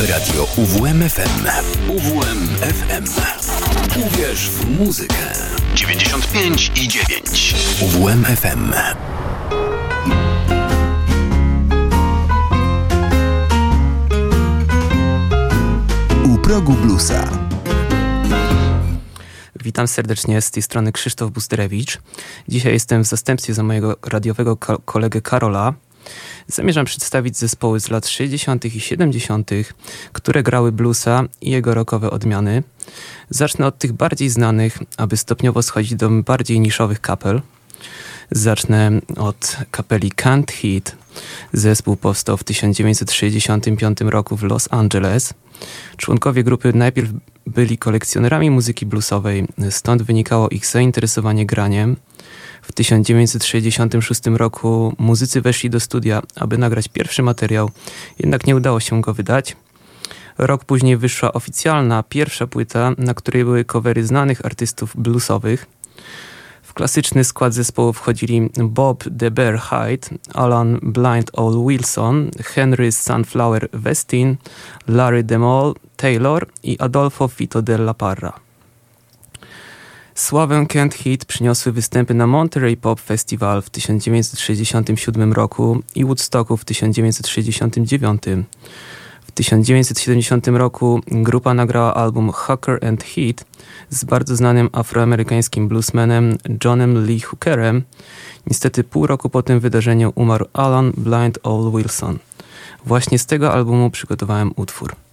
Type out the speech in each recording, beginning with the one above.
Radio UWMFM. UWMFM. Uwierz w muzykę. 95 i 9. UWMFM. U progu bluesa. Witam serdecznie z tej strony Krzysztof Busterewicz. Dzisiaj jestem w zastępstwie za mojego radiowego ko kolegę Karola. Zamierzam przedstawić zespoły z lat 60. i 70., które grały bluesa i jego rockowe odmiany. Zacznę od tych bardziej znanych, aby stopniowo schodzić do bardziej niszowych kapel. Zacznę od kapeli Can't Hit. Zespół powstał w 1965 roku w Los Angeles. Członkowie grupy najpierw byli kolekcjonerami muzyki bluesowej, stąd wynikało ich zainteresowanie graniem. W 1966 roku muzycy weszli do studia, aby nagrać pierwszy materiał, jednak nie udało się go wydać. Rok później wyszła oficjalna pierwsza płyta, na której były covery znanych artystów bluesowych. W klasyczny skład zespołu wchodzili Bob the Bear Hyde, Alan Blind Old Wilson, Henry Sunflower Westin, Larry DeMol Taylor i Adolfo Fito della Parra. Sławę Kent Hit przyniosły występy na Monterey Pop Festival w 1967 roku i Woodstocku w 1969. W 1970 roku grupa nagrała album Hooker and Heat z bardzo znanym afroamerykańskim bluesmanem Johnem Lee Hookerem. Niestety pół roku po tym wydarzeniu umarł Alan Blind Old Wilson. Właśnie z tego albumu przygotowałem utwór.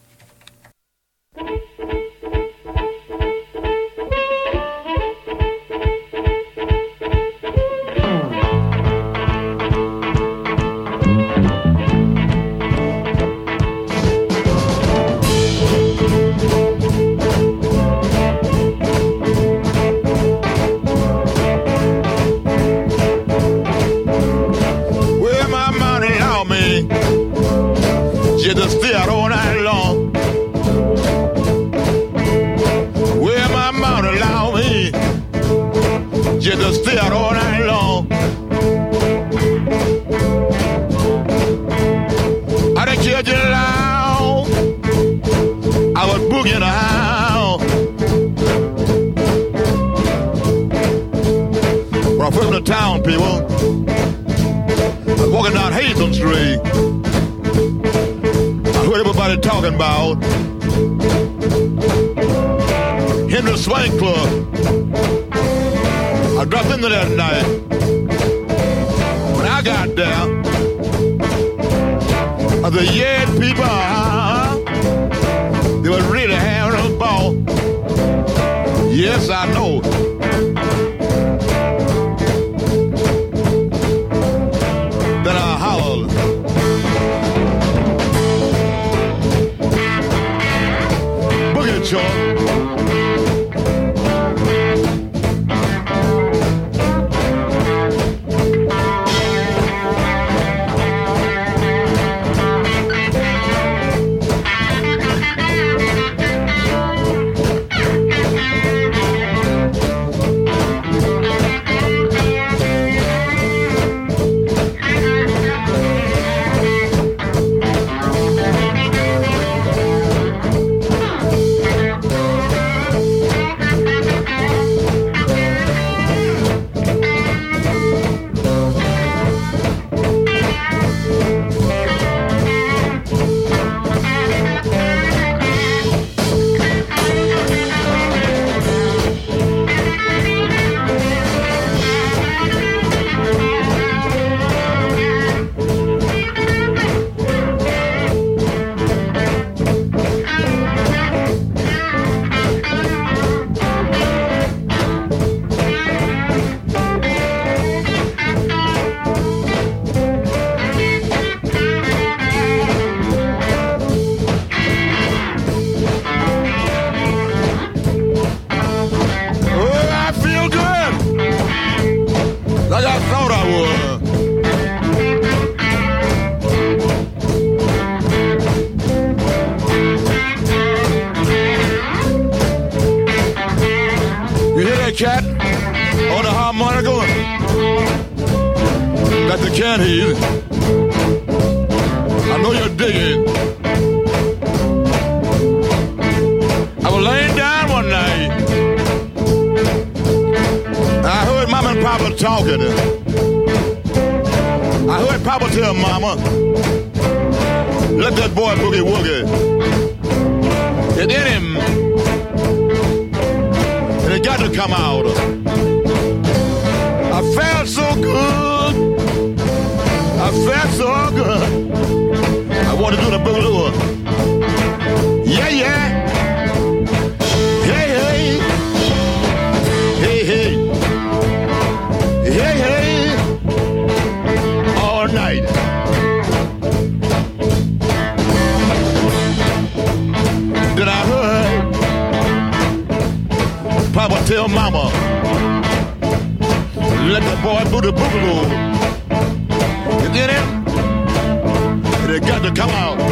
boy Buddha Boogaloo. You get it? it got to come out.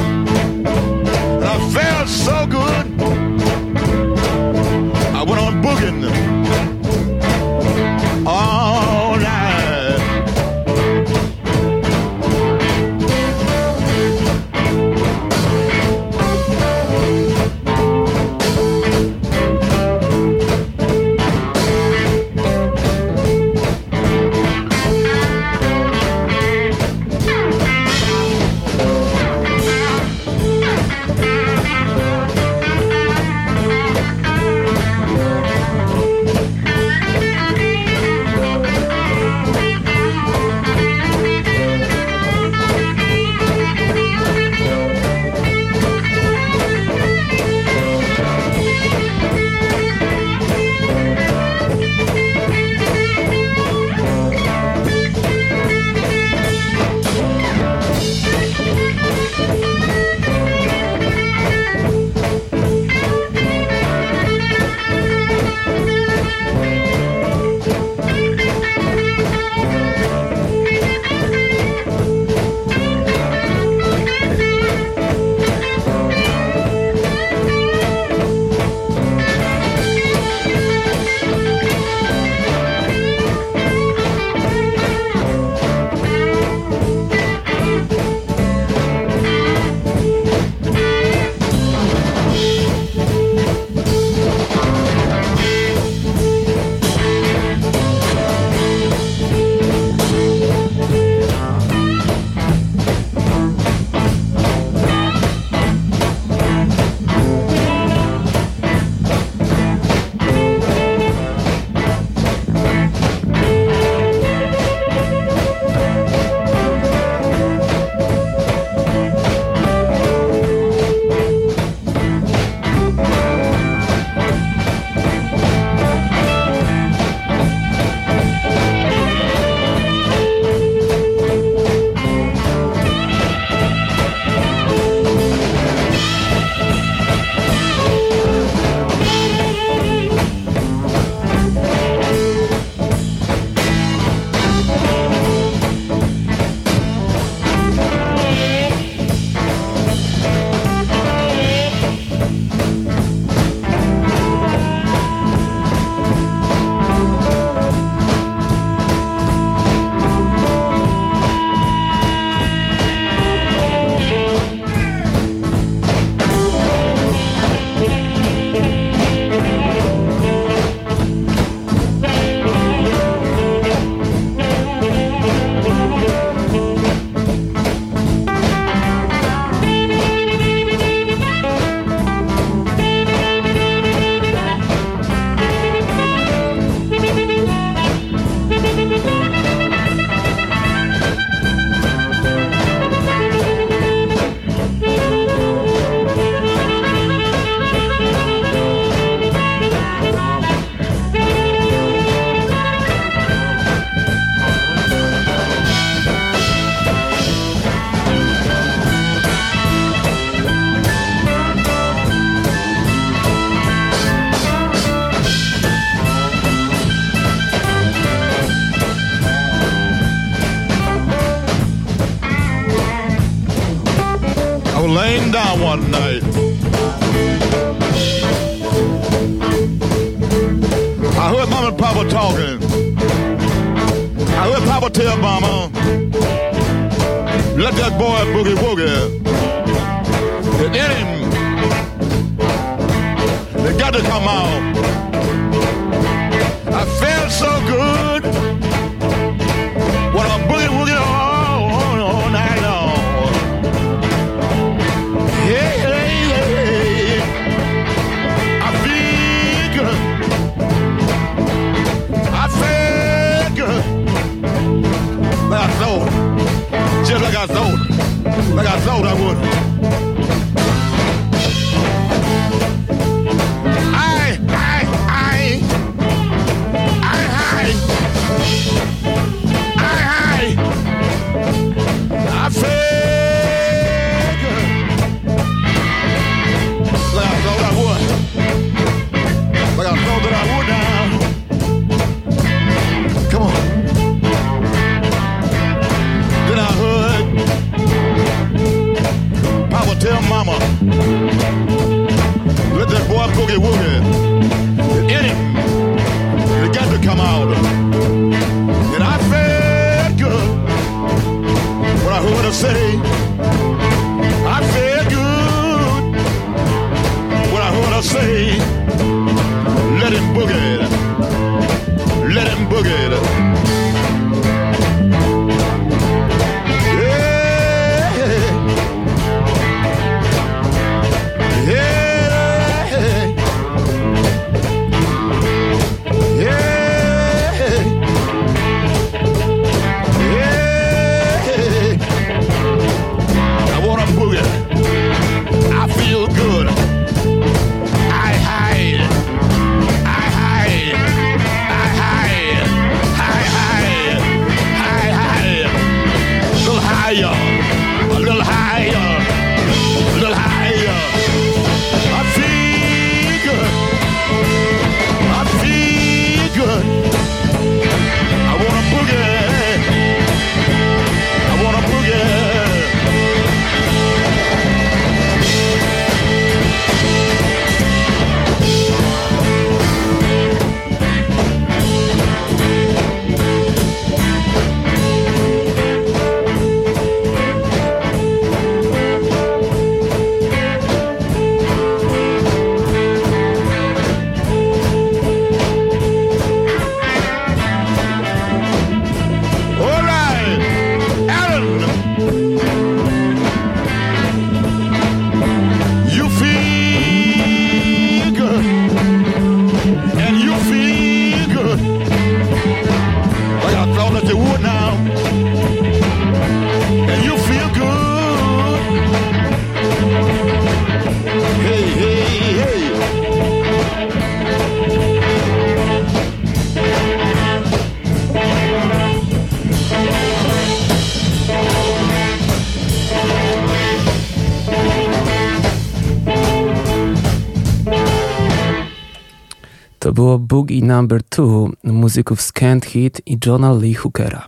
Boogie Number 2 muzyków Scant Hit i Johna Lee Hookera.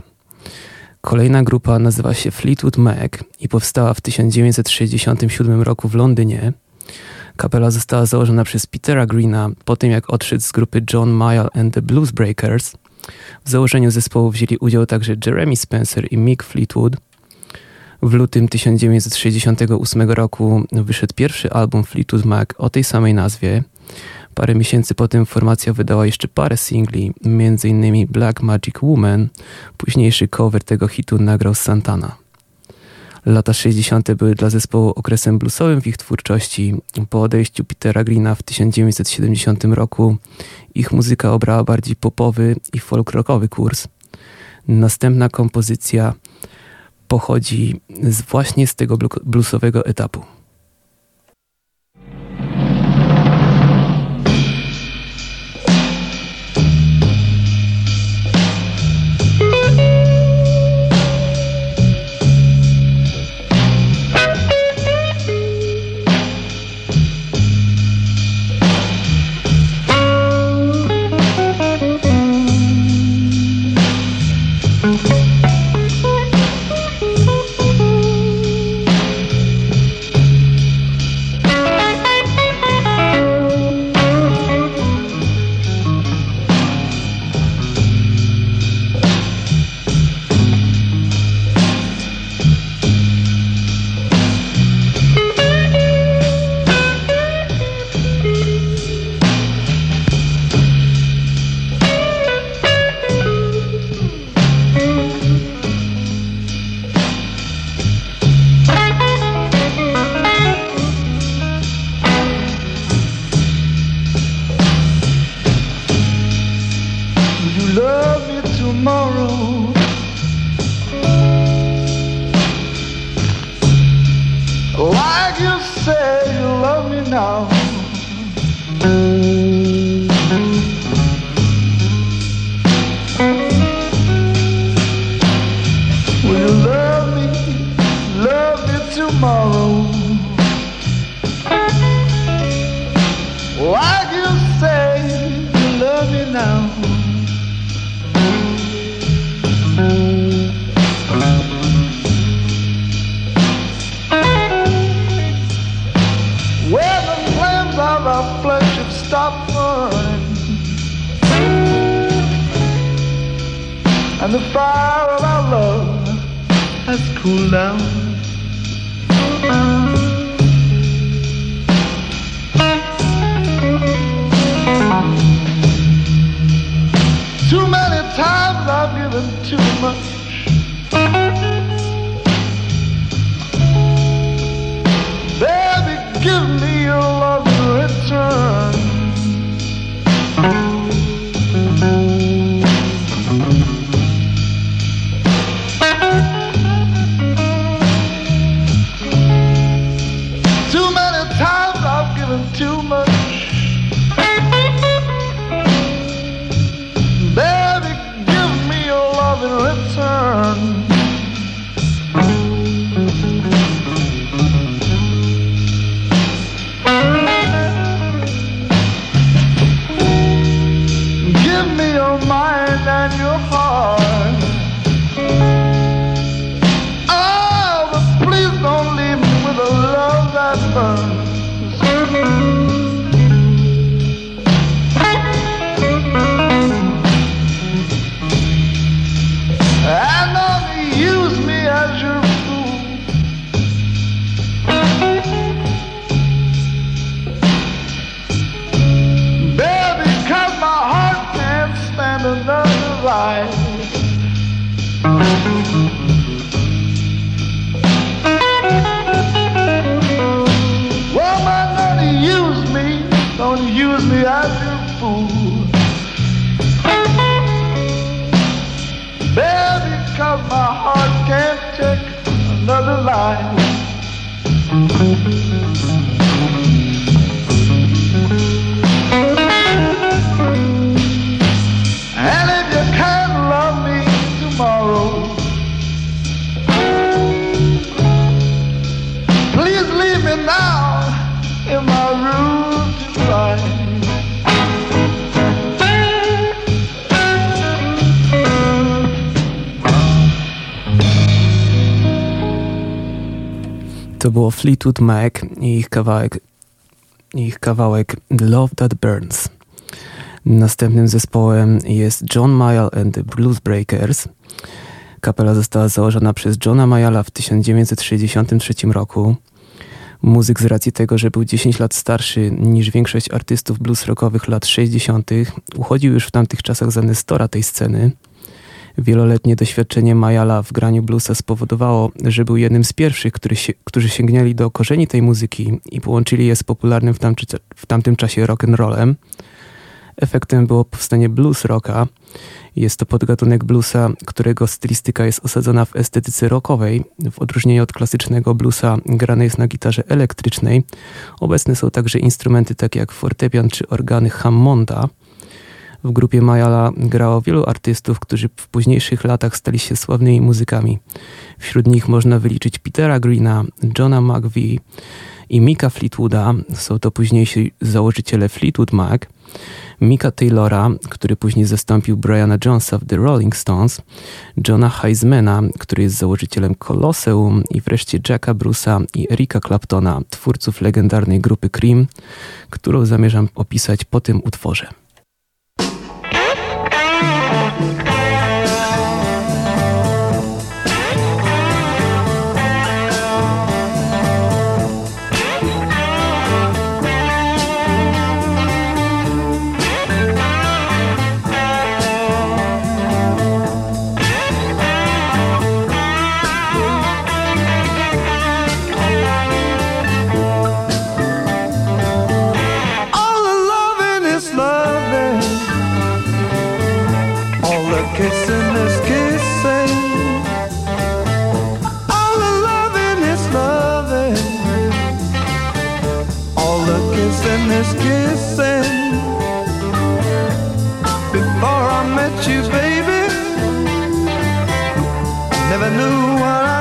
Kolejna grupa nazywa się Fleetwood Mac i powstała w 1967 roku w Londynie. Kapela została założona przez Petera Greena po tym, jak odszedł z grupy John Mayall and the Blues Breakers. W założeniu zespołu wzięli udział także Jeremy Spencer i Mick Fleetwood. W lutym 1968 roku wyszedł pierwszy album Fleetwood Mac o tej samej nazwie. Parę miesięcy potem formacja wydała jeszcze parę singli, m.in. Black Magic Woman. Późniejszy cover tego hitu nagrał Santana. Lata 60. były dla zespołu okresem bluesowym w ich twórczości. Po odejściu Petera Greena w 1970 roku ich muzyka obrała bardziej popowy i folk rockowy kurs. Następna kompozycja pochodzi z właśnie z tego bluesowego etapu. To było Fleetwood Mac i ich kawałek, ich kawałek Love That Burns. Następnym zespołem jest John Mayall and the Blues Breakers. Kapela została założona przez Johna Mayalla w 1963 roku. Muzyk z racji tego, że był 10 lat starszy niż większość artystów blues rockowych lat 60., uchodził już w tamtych czasach za nestora tej sceny. Wieloletnie doświadczenie Mayala w graniu bluesa spowodowało, że był jednym z pierwszych, który się, którzy sięgnęli do korzeni tej muzyki i połączyli je z popularnym w, tamczy, w tamtym czasie rock'n'rollem. Efektem było powstanie blues rocka. Jest to podgatunek bluesa, którego stylistyka jest osadzona w estetyce rockowej. W odróżnieniu od klasycznego bluesa grany jest na gitarze elektrycznej. Obecne są także instrumenty takie jak fortepian czy organy Hammonda. W grupie Mayala grało wielu artystów, którzy w późniejszych latach stali się sławnymi muzykami. Wśród nich można wyliczyć Petera Greena, Johna McVie i Mika Fleetwooda. Są to późniejsi założyciele Fleetwood Mac. Mika Taylora, który później zastąpił Briana Jonesa w The Rolling Stones, Johna Heismana, który jest założycielem Colosseum i wreszcie Jacka Bruce'a i Erika Claptona, twórców legendarnej grupy Cream, którą zamierzam opisać po tym utworze. Música kissing is kissing. All the loving is loving. All the kissing is kissing. Before I met you, baby, never knew what I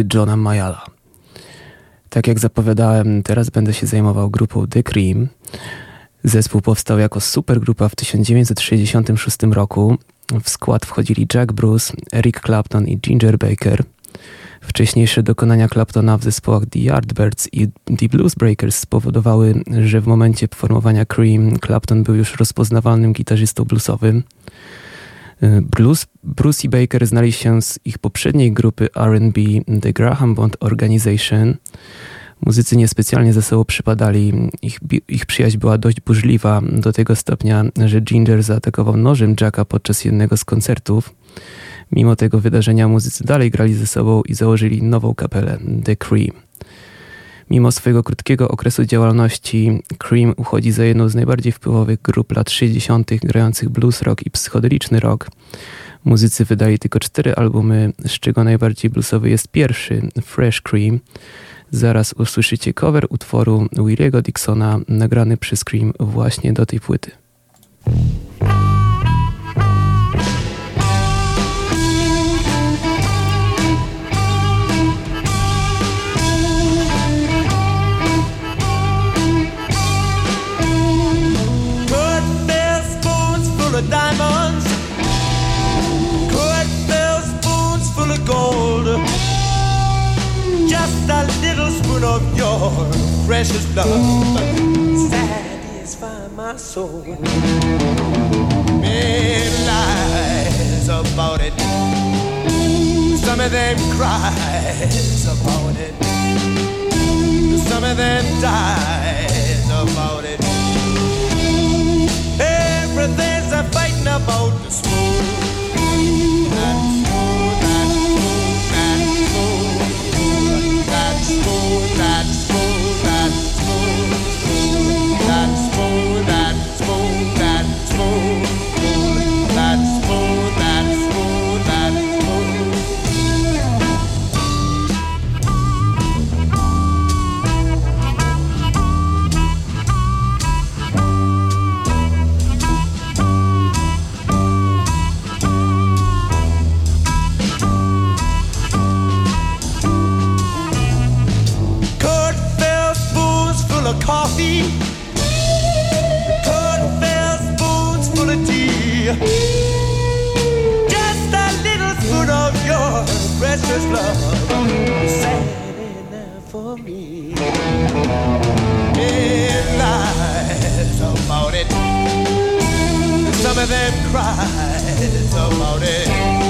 grupy Johna Mayala. Tak jak zapowiadałem, teraz będę się zajmował grupą The Cream. Zespół powstał jako supergrupa w 1966 roku. W skład wchodzili Jack Bruce, Eric Clapton i Ginger Baker. Wcześniejsze dokonania Claptona w zespołach The Yardbirds i The Blues Breakers spowodowały, że w momencie formowania Cream Clapton był już rozpoznawalnym gitarzystą bluesowym. Blues, Bruce i Baker znali się z ich poprzedniej grupy R&B The Graham Bond Organization. Muzycy niespecjalnie ze sobą przypadali. Ich, ich przyjaźń była dość burzliwa do tego stopnia, że Ginger zaatakował nożem Jacka podczas jednego z koncertów. Mimo tego wydarzenia muzycy dalej grali ze sobą i założyli nową kapelę The Cream. Mimo swojego krótkiego okresu działalności, Cream uchodzi za jedną z najbardziej wpływowych grup lat 60., grających blues rock i psychodeliczny rock. Muzycy wydali tylko cztery albumy, z czego najbardziej bluesowy jest pierwszy, Fresh Cream. Zaraz usłyszycie cover utworu Williego Dixona, nagrany przez Cream właśnie do tej płyty. Precious love satisfy my soul. Many lies about it, some of them cries about it, some of them dies about it. Everything's a fighting about the smooth. Oh. much love sat in there for me. Midnight about it. Some of them cried about it.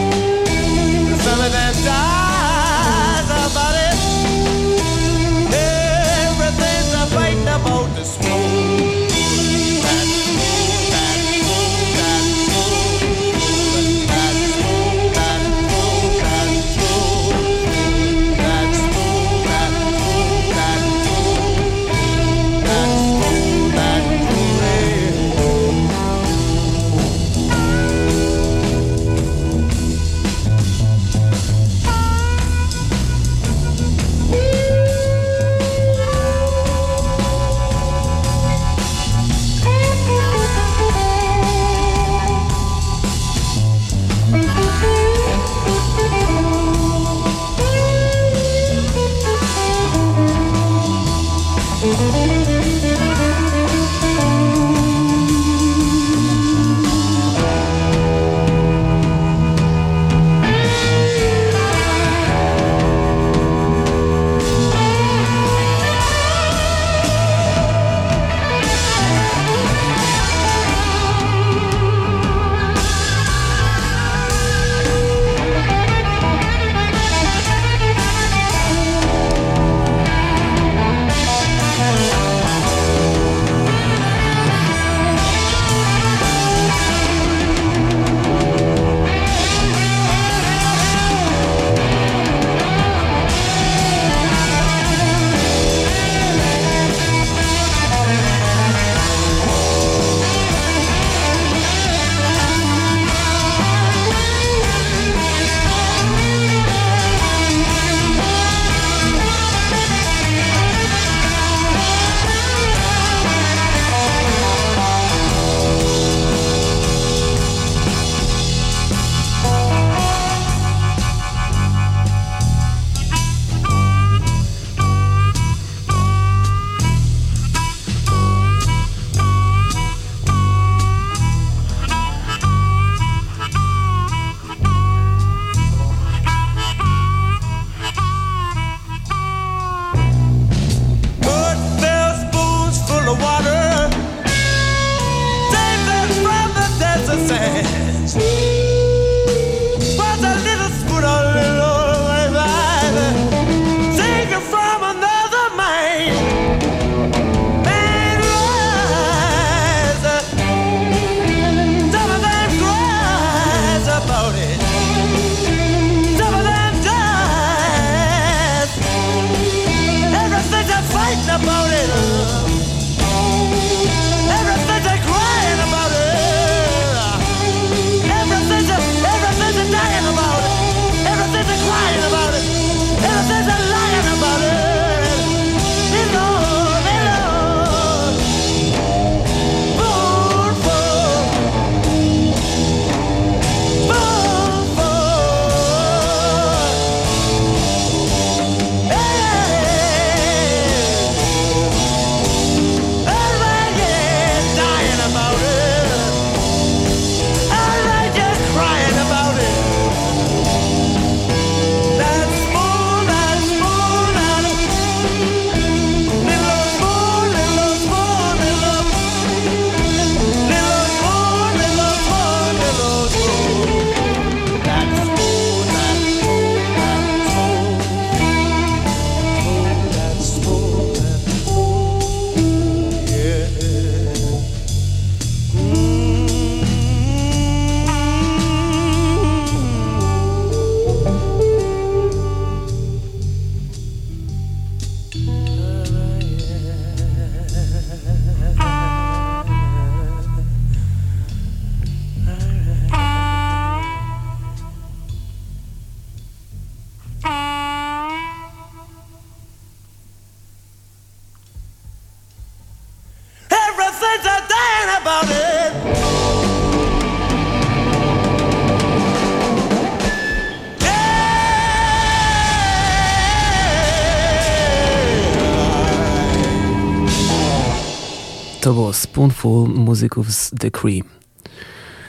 Spoonful muzyków z The Cree.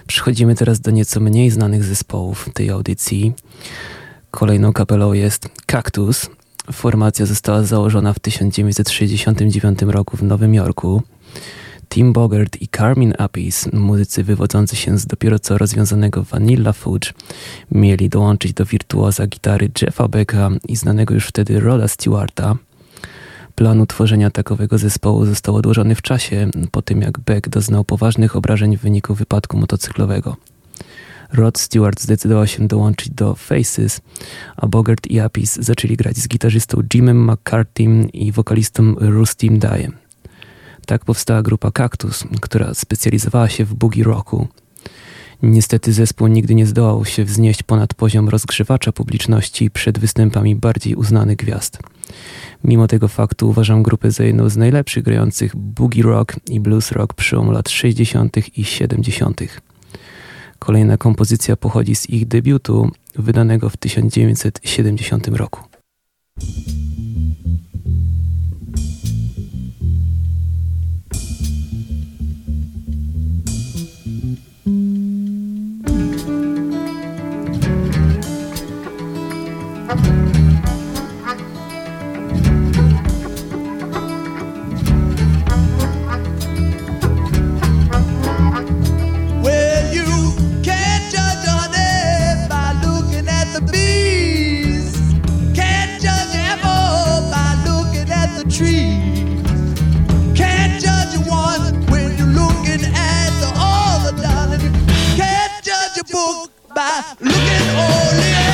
Przechodzimy teraz do nieco mniej znanych zespołów tej audycji. Kolejną kapelą jest Cactus. Formacja została założona w 1969 roku w Nowym Jorku. Tim Bogert i Carmin Appice, muzycy wywodzący się z dopiero co rozwiązanego Vanilla Fudge, mieli dołączyć do wirtuoza gitary Jeffa Becka i znanego już wtedy Roda Stewarta. Plan utworzenia takowego zespołu został odłożony w czasie, po tym jak Beck doznał poważnych obrażeń w wyniku wypadku motocyklowego. Rod Stewart zdecydował się dołączyć do Faces, a Bogart i Apis zaczęli grać z gitarzystą Jimem McCarthy i wokalistą Rustym Dyem. Tak powstała grupa Cactus, która specjalizowała się w boogie rocku. Niestety zespół nigdy nie zdołał się wznieść ponad poziom rozgrzewacza publiczności przed występami bardziej uznanych gwiazd. Mimo tego faktu uważam grupę za jedną z najlepszych grających boogie rock i blues rock przełomu lat 60. i 70. Kolejna kompozycja pochodzi z ich debiutu, wydanego w 1970 roku. by looking only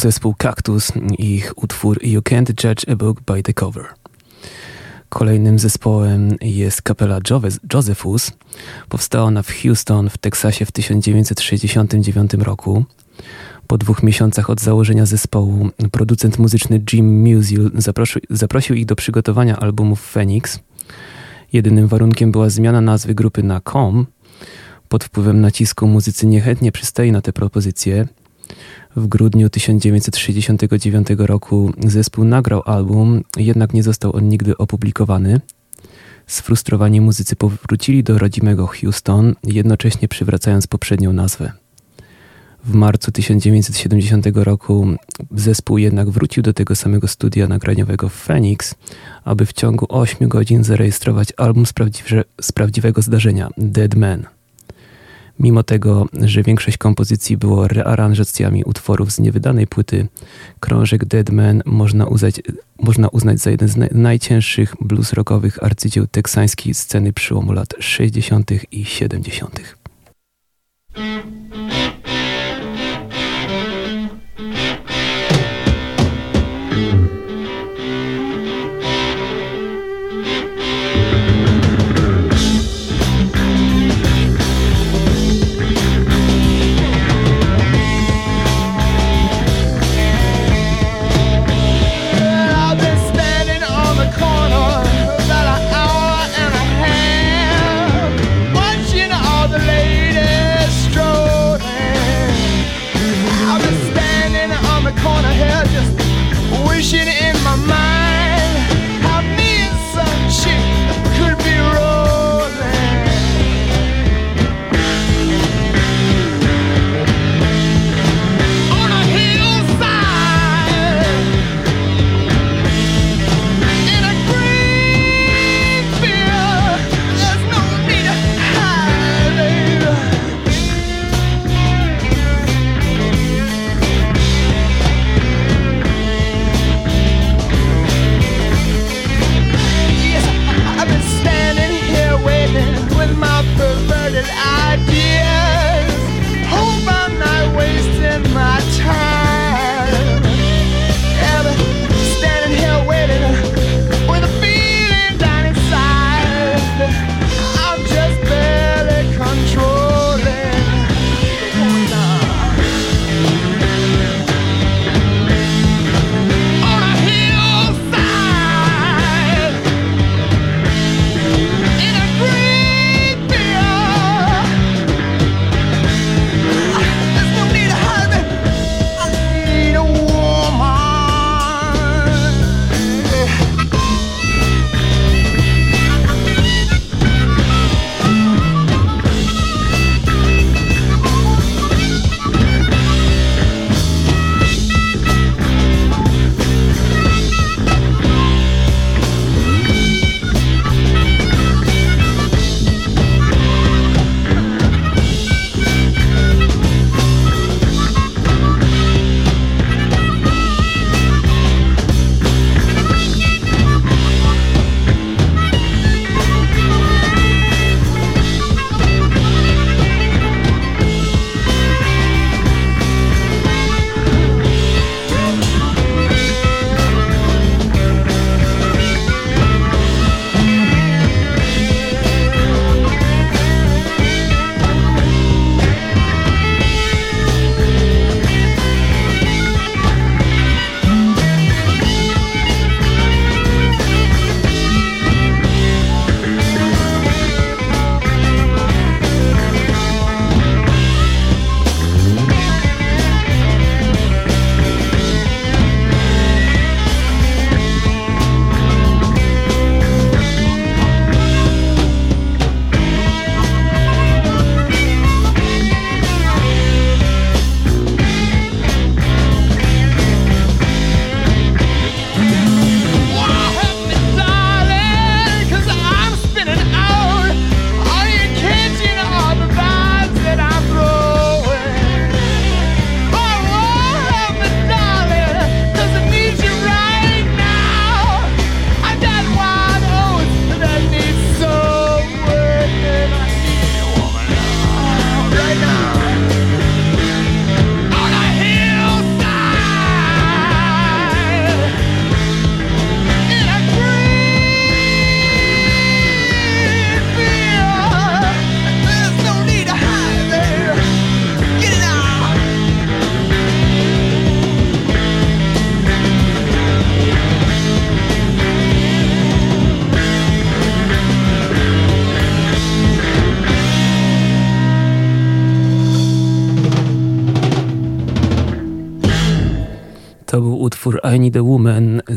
zespół Cactus i ich utwór You Can't Judge a Book by the Cover. Kolejnym zespołem jest kapela Josephus. Powstała ona w Houston w Teksasie w 1969 roku. Po dwóch miesiącach od założenia zespołu producent muzyczny Jim Musial zaprosił, zaprosił ich do przygotowania albumów Phoenix. Jedynym warunkiem była zmiana nazwy grupy na Com. Pod wpływem nacisku muzycy niechętnie przystali na te propozycje w grudniu 1969 roku zespół nagrał album, jednak nie został on nigdy opublikowany. Sfrustrowani muzycy powrócili do rodzimego Houston, jednocześnie przywracając poprzednią nazwę. W marcu 1970 roku zespół jednak wrócił do tego samego studia nagraniowego w Phoenix, aby w ciągu 8 godzin zarejestrować album z, prawdziwego zdarzenia Dead Man. Mimo tego, że większość kompozycji było rearanżacjami utworów z niewydanej płyty, krążek Deadman można uznać, można uznać za jeden z najcięższych blues rockowych arcydzieł teksańskiej sceny przełomu lat 60. i 70.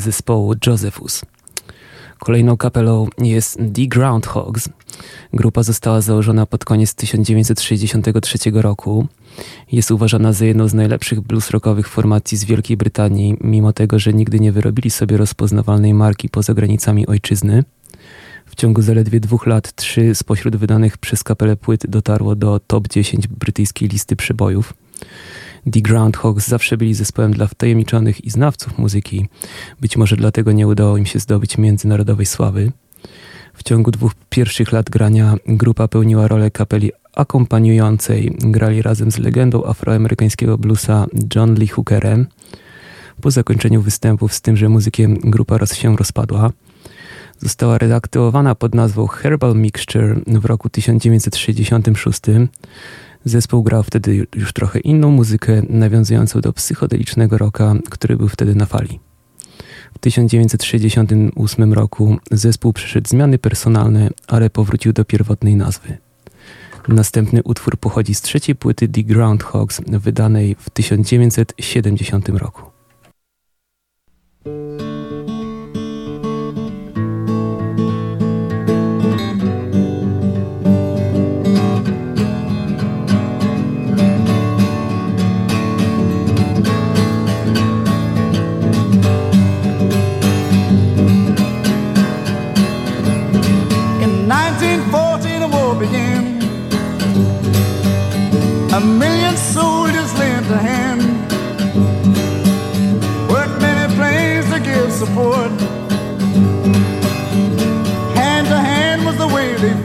zespołu Josephus. Kolejną kapelą jest The Groundhogs. Grupa została założona pod koniec 1963 roku. Jest uważana za jedną z najlepszych blues rockowych formacji z Wielkiej Brytanii, mimo tego, że nigdy nie wyrobili sobie rozpoznawalnej marki poza granicami ojczyzny. W ciągu zaledwie dwóch lat trzy spośród wydanych przez kapelę płyt dotarło do top 10 brytyjskiej listy przebojów. The Groundhogs zawsze byli zespołem dla wtajemniczonych i znawców muzyki. Być może dlatego nie udało im się zdobyć międzynarodowej sławy. W ciągu dwóch pierwszych lat grania grupa pełniła rolę kapeli akompaniującej. Grali razem z legendą afroamerykańskiego bluesa John Lee Hookerem. Po zakończeniu występów z tym, że muzykiem grupa roz się rozpadła, została reaktywowana pod nazwą Herbal Mixture w roku 1966. Zespół grał wtedy już trochę inną muzykę, nawiązującą do psychodelicznego rocka, który był wtedy na fali. W 1968 roku zespół przeszedł zmiany personalne, ale powrócił do pierwotnej nazwy. Następny utwór pochodzi z trzeciej płyty The Groundhogs, wydanej w 1970 roku.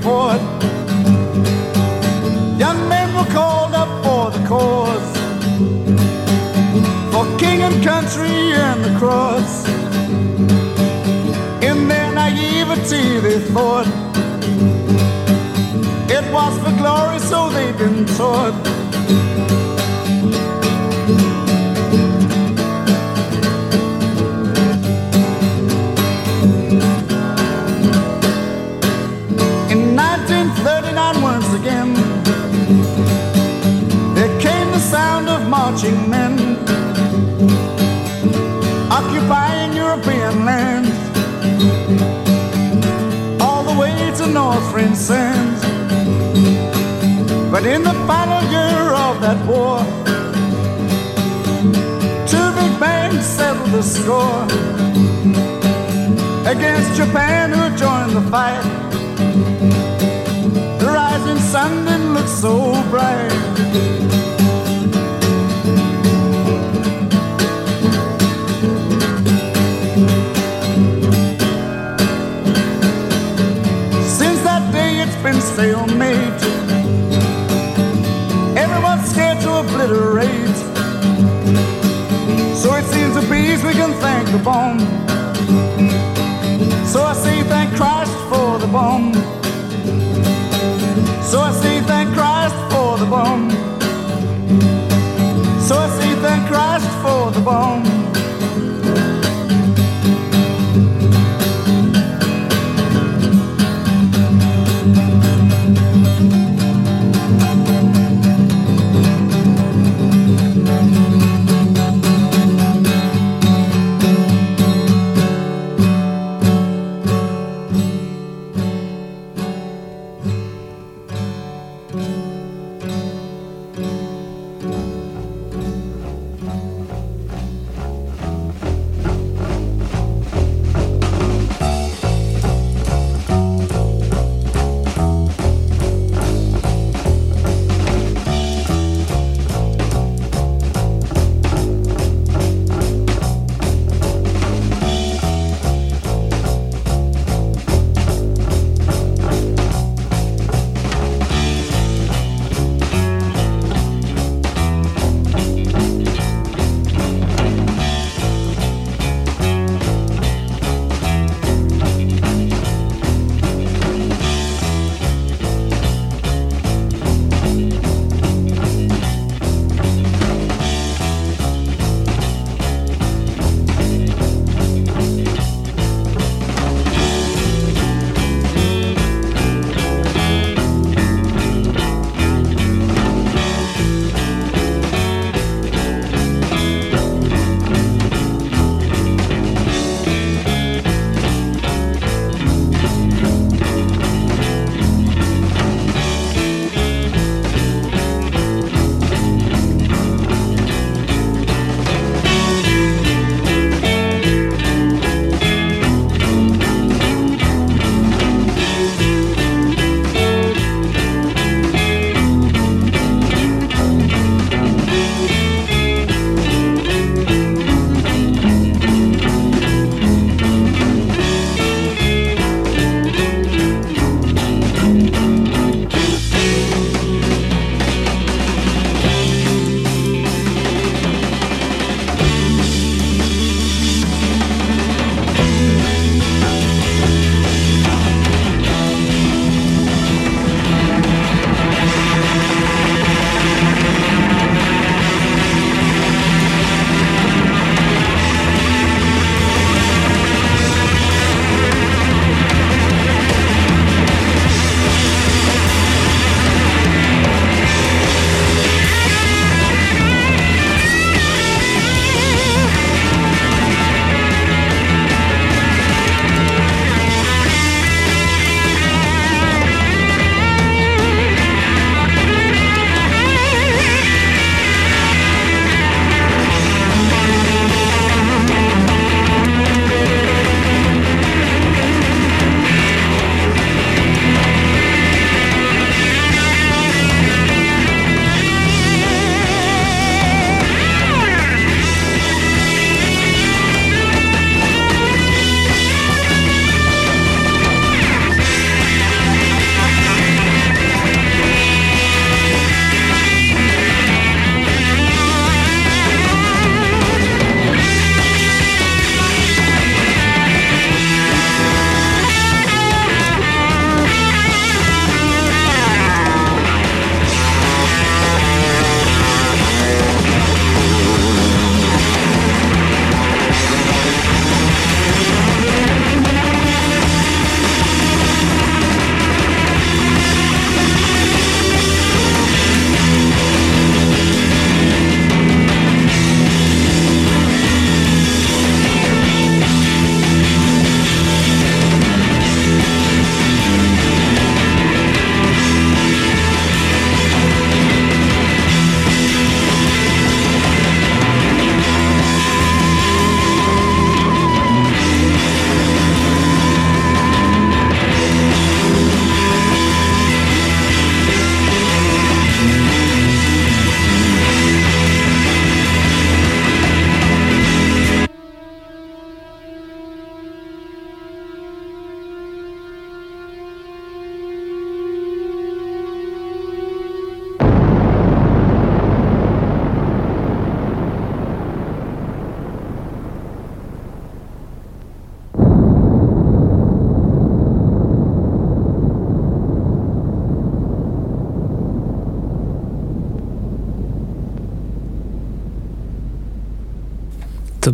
Fought. Young men were called up for the cause. For king and country and the cross. In their naivety they thought it was for glory, so they've been taught. But in the final year of that war, two big bands settled the score against Japan, who joined the fight. The rising sun didn't look so bright. Stalemate. Everyone's scared to obliterate. So it seems the bees we can thank the bomb. So I say thank Christ for the bomb. So I say thank Christ for the bomb. So I say thank Christ for the bomb.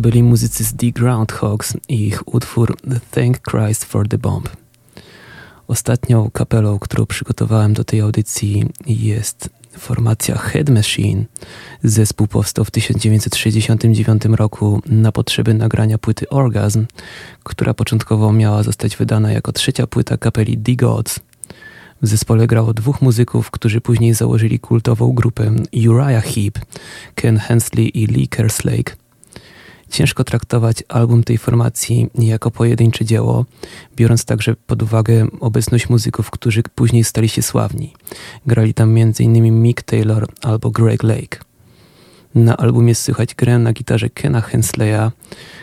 Byli muzycy z The Groundhogs i ich utwór Thank Christ for the Bomb. Ostatnią kapelą, którą przygotowałem do tej audycji jest formacja Head Machine. Zespół powstał w 1969 roku na potrzeby nagrania płyty Orgasm, która początkowo miała zostać wydana jako trzecia płyta kapeli The Gods. W zespole grało dwóch muzyków, którzy później założyli kultową grupę Uriah Heep, Ken Hensley i Lee Kerslake. Ciężko traktować album tej formacji jako pojedyncze dzieło, biorąc także pod uwagę obecność muzyków, którzy później stali się sławni. Grali tam m.in. Mick Taylor albo Greg Lake. Na albumie słychać grę na gitarze Kena Hensleya,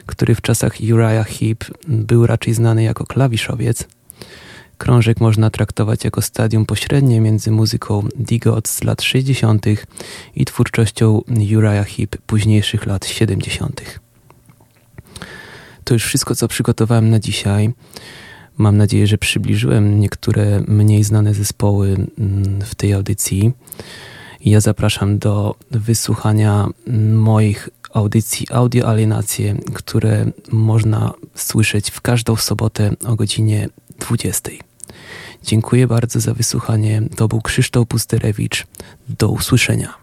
który w czasach Uriah Heep był raczej znany jako klawiszowiec. Krążek można traktować jako stadium pośrednie między muzyką Gods z lat 60. i twórczością Uriah Heep późniejszych lat 70. To już wszystko, co przygotowałem na dzisiaj. Mam nadzieję, że przybliżyłem niektóre mniej znane zespoły mm, w tej audycji. Ja zapraszam do wysłuchania moich audycji Audio Alienacje, które można słyszeć w każdą sobotę o godzinie 20. Dziękuję bardzo za wysłuchanie. To był Krzysztof Pusterewicz. Do usłyszenia.